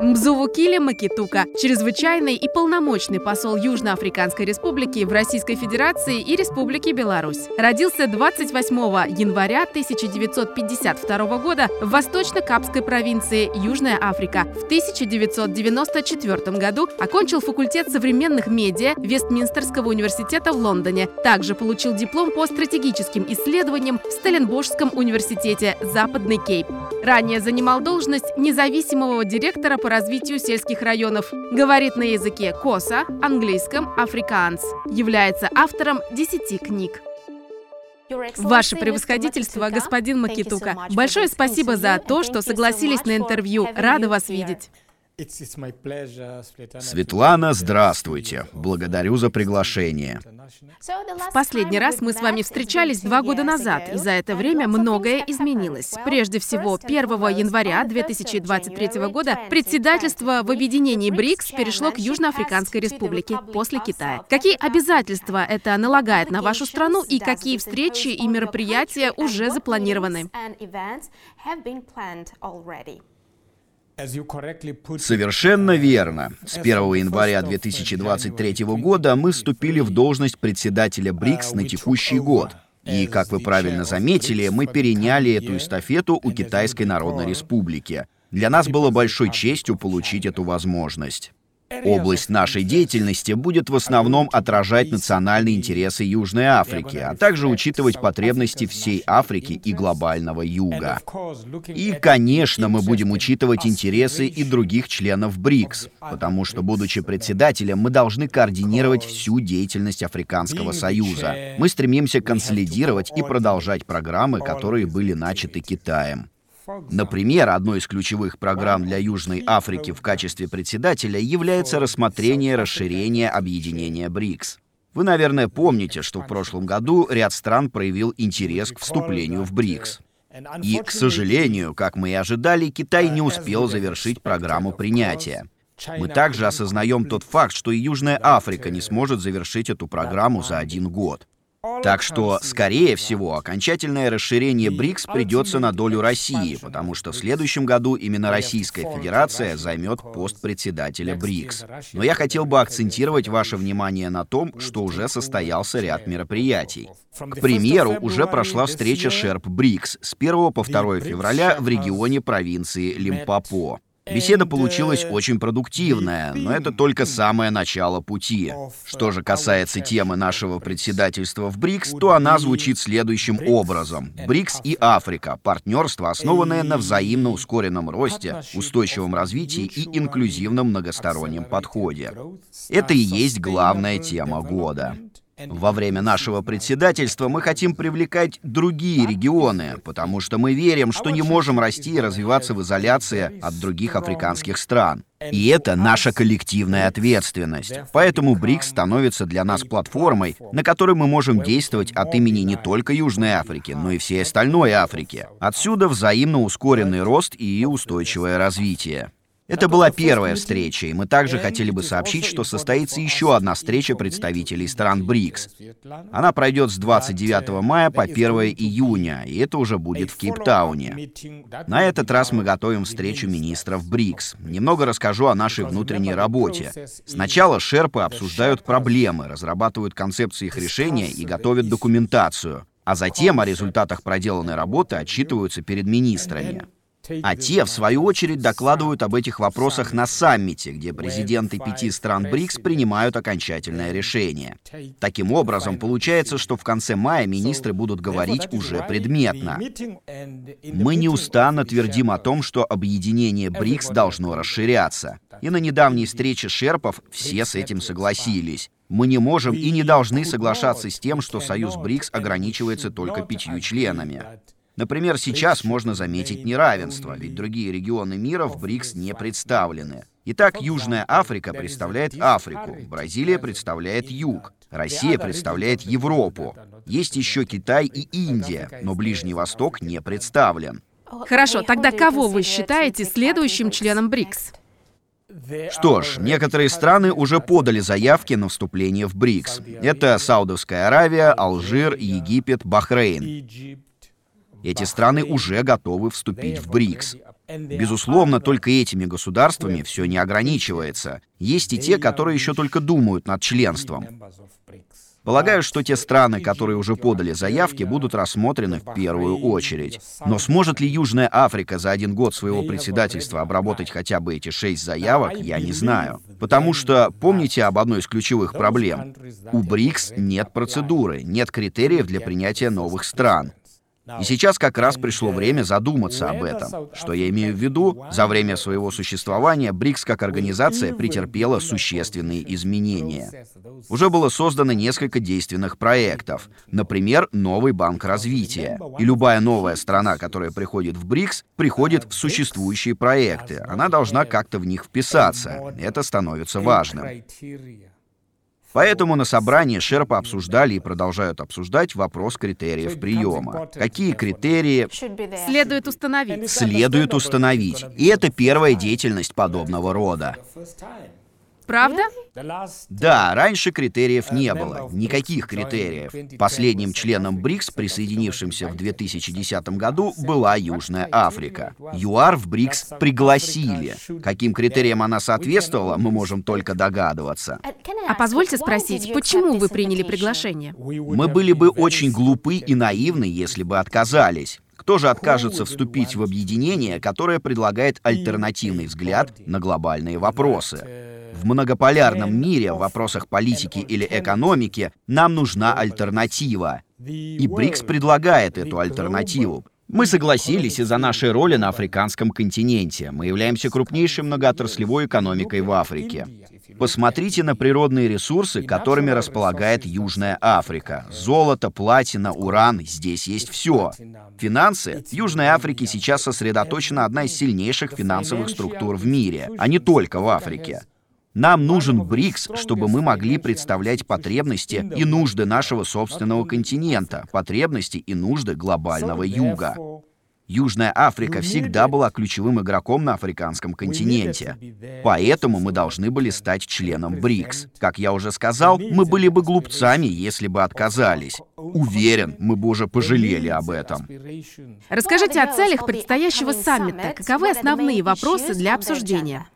Мзувукили Макитука, чрезвычайный и полномочный посол Южноафриканской Республики в Российской Федерации и Республике Беларусь. Родился 28 января 1952 года в Восточно-Капской провинции Южная Африка. В 1994 году окончил факультет современных медиа Вестминстерского университета в Лондоне. Также получил диплом по стратегическим исследованиям в Стелленбошском университете Западный Кейп. Ранее занимал должность независимого директора по развитию сельских районов. Говорит на языке коса, английском, африкаанс. Является автором 10 книг. Ваше превосходительство, господин Макитука, большое спасибо за то, что согласились на интервью. Рада вас видеть. Светлана, здравствуйте. Благодарю за приглашение. В последний раз мы с вами встречались два года назад, и за это время многое изменилось. Прежде всего, 1 января 2023 года председательство в объединении БРИКС перешло к Южноафриканской Республике после Китая. Какие обязательства это налагает на вашу страну и какие встречи и мероприятия уже запланированы? Совершенно верно. С 1 января 2023 года мы вступили в должность председателя БРИКС на текущий год. И, как вы правильно заметили, мы переняли эту эстафету у Китайской Народной Республики. Для нас было большой честью получить эту возможность. Область нашей деятельности будет в основном отражать национальные интересы Южной Африки, а также учитывать потребности всей Африки и глобального Юга. И, конечно, мы будем учитывать интересы и других членов БРИКС, потому что, будучи председателем, мы должны координировать всю деятельность Африканского Союза. Мы стремимся консолидировать и продолжать программы, которые были начаты Китаем. Например, одной из ключевых программ для Южной Африки в качестве председателя является рассмотрение расширения объединения БРИКС. Вы, наверное, помните, что в прошлом году ряд стран проявил интерес к вступлению в БРИКС. И, к сожалению, как мы и ожидали, Китай не успел завершить программу принятия. Мы также осознаем тот факт, что и Южная Африка не сможет завершить эту программу за один год. Так что, скорее всего, окончательное расширение БРИКС придется на долю России, потому что в следующем году именно Российская Федерация займет пост председателя БРИКС. Но я хотел бы акцентировать ваше внимание на том, что уже состоялся ряд мероприятий. К примеру, уже прошла встреча Шерп БРИКС с 1 по 2 февраля в регионе провинции Лимпопо. Беседа получилась очень продуктивная, но это только самое начало пути. Что же касается темы нашего председательства в БРИКС, то она звучит следующим образом. БРИКС и Африка — партнерство, основанное на взаимно ускоренном росте, устойчивом развитии и инклюзивном многостороннем подходе. Это и есть главная тема года. Во время нашего председательства мы хотим привлекать другие регионы, потому что мы верим, что не можем расти и развиваться в изоляции от других африканских стран. И это наша коллективная ответственность. Поэтому БРИКС становится для нас платформой, на которой мы можем действовать от имени не только Южной Африки, но и всей остальной Африки. Отсюда взаимно ускоренный рост и устойчивое развитие. Это была первая встреча, и мы также хотели бы сообщить, что состоится еще одна встреча представителей стран БРИКС. Она пройдет с 29 мая по 1 июня, и это уже будет в Кейптауне. На этот раз мы готовим встречу министров БРИКС. Немного расскажу о нашей внутренней работе. Сначала шерпы обсуждают проблемы, разрабатывают концепции их решения и готовят документацию. А затем о результатах проделанной работы отчитываются перед министрами. А те, в свою очередь, докладывают об этих вопросах на саммите, где президенты пяти стран БРИКС принимают окончательное решение. Таким образом, получается, что в конце мая министры будут говорить уже предметно. Мы неустанно твердим о том, что объединение БРИКС должно расширяться. И на недавней встрече шерпов все с этим согласились. Мы не можем и не должны соглашаться с тем, что союз БРИКС ограничивается только пятью членами. Например, сейчас можно заметить неравенство, ведь другие регионы мира в БРИКС не представлены. Итак, Южная Африка представляет Африку, Бразилия представляет Юг, Россия представляет Европу. Есть еще Китай и Индия, но Ближний Восток не представлен. Хорошо, тогда кого вы считаете следующим членом БРИКС? Что ж, некоторые страны уже подали заявки на вступление в БРИКС. Это Саудовская Аравия, Алжир, Египет, Бахрейн. Эти страны уже готовы вступить в БРИКС. Безусловно, только этими государствами все не ограничивается. Есть и те, которые еще только думают над членством. Полагаю, что те страны, которые уже подали заявки, будут рассмотрены в первую очередь. Но сможет ли Южная Африка за один год своего председательства обработать хотя бы эти шесть заявок, я не знаю. Потому что помните об одной из ключевых проблем? У БРИКС нет процедуры, нет критериев для принятия новых стран. И сейчас как раз пришло время задуматься об этом. Что я имею в виду? За время своего существования БРИКС как организация претерпела существенные изменения. Уже было создано несколько действенных проектов. Например, новый банк развития. И любая новая страна, которая приходит в БРИКС, приходит в существующие проекты. Она должна как-то в них вписаться. Это становится важным. Поэтому на собрании Шерпа обсуждали и продолжают обсуждать вопрос критериев приема. Какие критерии следует установить? Следует установить. И это первая деятельность подобного рода. Правда? Да, раньше критериев не было, никаких критериев. Последним членом БРИКС, присоединившимся в 2010 году, была Южная Африка. ЮАР в БРИКС пригласили. Каким критериям она соответствовала, мы можем только догадываться. А позвольте спросить, почему вы приняли приглашение? Мы были бы очень глупы и наивны, если бы отказались. Кто же откажется вступить в объединение, которое предлагает альтернативный взгляд на глобальные вопросы? В многополярном мире в вопросах политики или экономики нам нужна альтернатива. И БРИКС предлагает эту альтернативу. Мы согласились из-за нашей роли на африканском континенте. Мы являемся крупнейшей многоотраслевой экономикой в Африке. Посмотрите на природные ресурсы, которыми располагает Южная Африка. Золото, платина, уран, здесь есть все. Финансы. В Южной Африке сейчас сосредоточена одна из сильнейших финансовых структур в мире, а не только в Африке. Нам нужен БРИКС, чтобы мы могли представлять потребности и нужды нашего собственного континента, потребности и нужды глобального юга. Южная Африка всегда была ключевым игроком на африканском континенте. Поэтому мы должны были стать членом БРИКС. Как я уже сказал, мы были бы глупцами, если бы отказались. Уверен, мы бы уже пожалели об этом. Расскажите о целях предстоящего саммита. Каковы основные вопросы для обсуждения?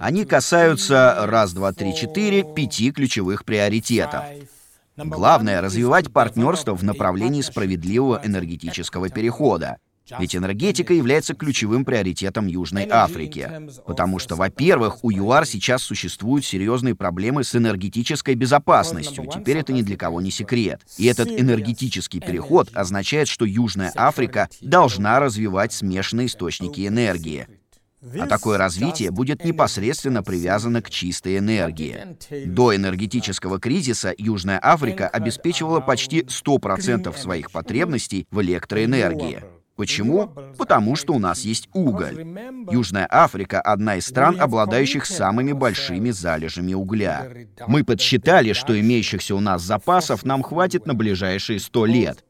Они касаются раз, два, три, четыре, пяти ключевых приоритетов. Главное — развивать партнерство в направлении справедливого энергетического перехода. Ведь энергетика является ключевым приоритетом Южной Африки. Потому что, во-первых, у ЮАР сейчас существуют серьезные проблемы с энергетической безопасностью. Теперь это ни для кого не секрет. И этот энергетический переход означает, что Южная Африка должна развивать смешанные источники энергии. А такое развитие будет непосредственно привязано к чистой энергии. До энергетического кризиса Южная Африка обеспечивала почти 100% своих потребностей в электроэнергии. Почему? Потому что у нас есть уголь. Южная Африка — одна из стран, обладающих самыми большими залежами угля. Мы подсчитали, что имеющихся у нас запасов нам хватит на ближайшие 100 лет.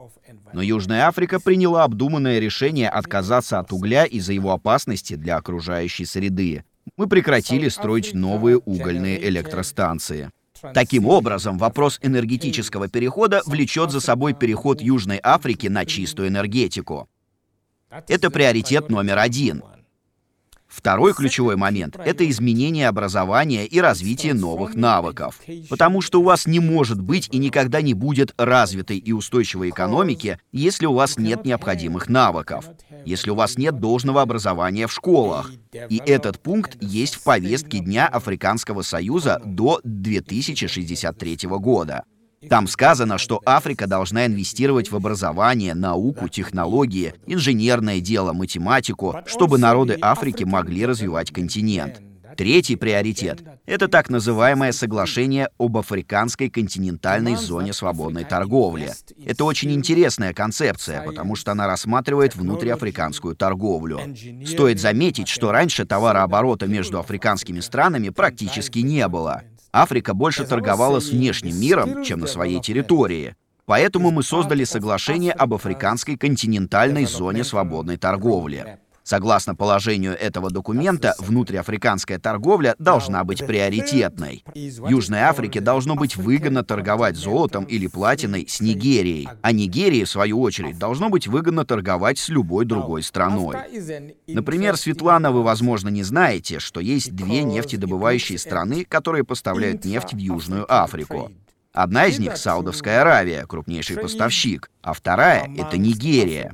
Но Южная Африка приняла обдуманное решение отказаться от угля из-за его опасности для окружающей среды. Мы прекратили строить новые угольные электростанции. Таким образом, вопрос энергетического перехода влечет за собой переход Южной Африки на чистую энергетику. Это приоритет номер один. Второй ключевой момент — это изменение образования и развитие новых навыков. Потому что у вас не может быть и никогда не будет развитой и устойчивой экономики, если у вас нет необходимых навыков, если у вас нет должного образования в школах. И этот пункт есть в повестке Дня Африканского Союза до 2063 года. Там сказано, что Африка должна инвестировать в образование, науку, технологии, инженерное дело, математику, чтобы народы Африки могли развивать континент. Третий приоритет — это так называемое соглашение об африканской континентальной зоне свободной торговли. Это очень интересная концепция, потому что она рассматривает внутриафриканскую торговлю. Стоит заметить, что раньше товарооборота между африканскими странами практически не было. Африка больше торговала с внешним миром, чем на своей территории. Поэтому мы создали соглашение об африканской континентальной зоне свободной торговли. Согласно положению этого документа, внутриафриканская торговля должна быть приоритетной. Южной Африке должно быть выгодно торговать золотом или платиной с Нигерией, а Нигерии, в свою очередь, должно быть выгодно торговать с любой другой страной. Например, Светлана, вы, возможно, не знаете, что есть две нефтедобывающие страны, которые поставляют нефть в Южную Африку. Одна из них — Саудовская Аравия, крупнейший поставщик, а вторая — это Нигерия.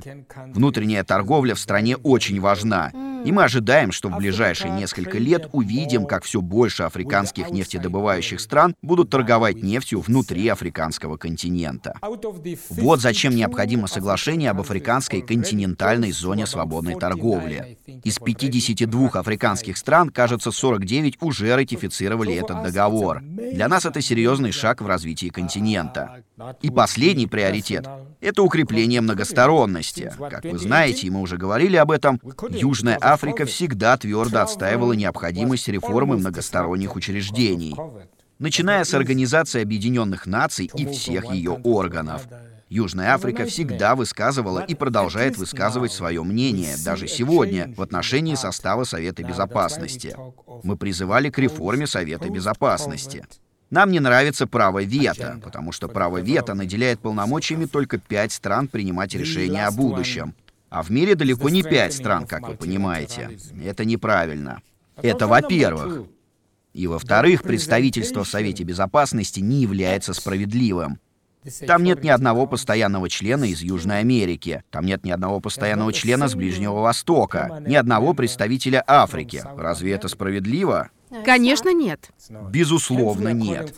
Внутренняя торговля в стране очень важна, и мы ожидаем, что в ближайшие несколько лет увидим, как все больше африканских нефтедобывающих стран будут торговать нефтью внутри африканского континента. Вот зачем необходимо соглашение об африканской континентальной зоне свободной торговли. Из 52 африканских стран, кажется, 49 уже ратифицировали этот договор. Для нас это серьезный шаг в развитии континента. И последний приоритет — это укрепление многосторонности. Как вы знаете, и мы уже говорили об этом, Южная Африка всегда твердо отстаивала необходимость реформы многосторонних учреждений, начиная с Организации Объединенных Наций и всех ее органов. Южная Африка всегда высказывала и продолжает высказывать свое мнение, даже сегодня, в отношении состава Совета Безопасности. Мы призывали к реформе Совета Безопасности. Нам не нравится право вето, потому что право вето наделяет полномочиями только пять стран принимать решения о будущем. А в мире далеко не пять стран, как вы понимаете. Это неправильно. Это во-первых. И во-вторых, представительство в Совете Безопасности не является справедливым. Там нет ни одного постоянного члена из Южной Америки. Там нет ни одного постоянного члена с Ближнего Востока. Ни одного представителя Африки. Разве это справедливо? Конечно, нет. Безусловно, нет.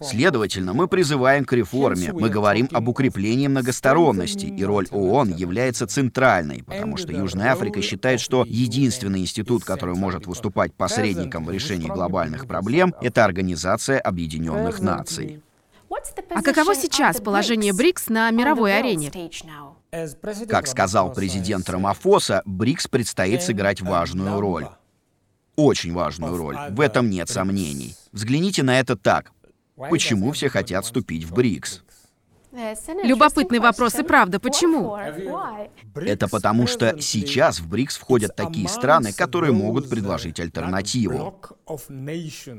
Следовательно, мы призываем к реформе. Мы говорим об укреплении многосторонности, и роль ООН является центральной, потому что Южная Африка считает, что единственный институт, который может выступать посредником в решении глобальных проблем, это Организация Объединенных Наций. А каково сейчас положение БРИКС на мировой арене? Как сказал президент Рамафоса, БРИКС предстоит сыграть важную роль очень важную роль. В этом нет сомнений. Взгляните на это так. Почему все хотят вступить в БРИКС? Любопытный вопрос и правда. Почему? Это потому, что сейчас в БРИКС входят такие страны, которые могут предложить альтернативу.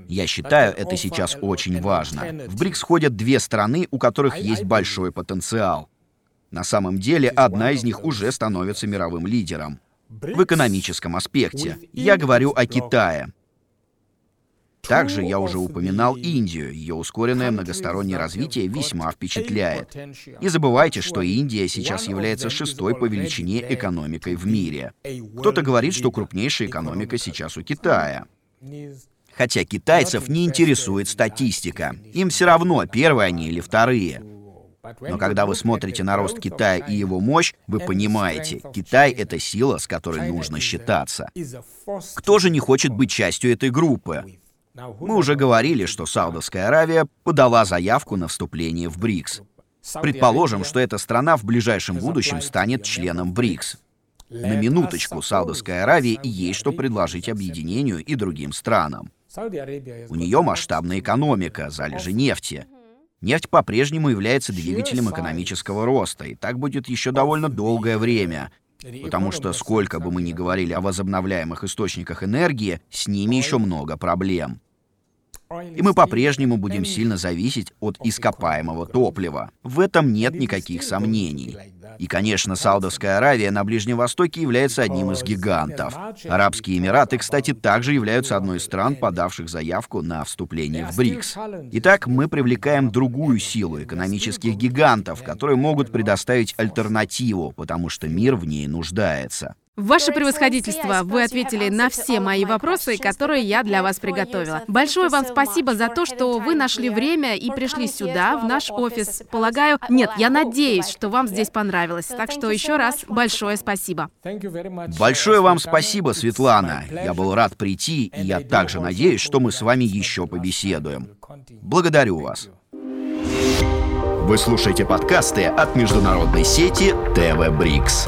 Я считаю, это сейчас очень важно. В БРИКС входят две страны, у которых есть большой потенциал. На самом деле, одна из них уже становится мировым лидером в экономическом аспекте. Я говорю о Китае. Также я уже упоминал Индию. Ее ускоренное многостороннее развитие весьма впечатляет. Не забывайте, что Индия сейчас является шестой по величине экономикой в мире. Кто-то говорит, что крупнейшая экономика сейчас у Китая. Хотя китайцев не интересует статистика. Им все равно, первые они или вторые. Но когда вы смотрите на рост Китая и его мощь, вы понимаете, Китай — это сила, с которой нужно считаться. Кто же не хочет быть частью этой группы? Мы уже говорили, что Саудовская Аравия подала заявку на вступление в БРИКС. Предположим, что эта страна в ближайшем будущем станет членом БРИКС. На минуточку, Саудовской Аравии есть что предложить объединению и другим странам. У нее масштабная экономика, залежи нефти — Нефть по-прежнему является двигателем экономического роста, и так будет еще довольно долгое время, потому что сколько бы мы ни говорили о возобновляемых источниках энергии, с ними еще много проблем. И мы по-прежнему будем сильно зависеть от ископаемого топлива. В этом нет никаких сомнений. И, конечно, Саудовская Аравия на Ближнем Востоке является одним из гигантов. Арабские Эмираты, кстати, также являются одной из стран, подавших заявку на вступление в БРИКС. Итак, мы привлекаем другую силу экономических гигантов, которые могут предоставить альтернативу, потому что мир в ней нуждается. Ваше превосходительство, вы ответили на все мои вопросы, которые я для вас приготовила. Большое вам спасибо за то, что вы нашли время и пришли сюда, в наш офис. Полагаю, нет, я надеюсь, что вам здесь понравилось. Так что еще раз большое спасибо. Большое вам спасибо, Светлана. Я был рад прийти, и я также надеюсь, что мы с вами еще побеседуем. Благодарю вас. Вы слушаете подкасты от международной сети ТВ Брикс.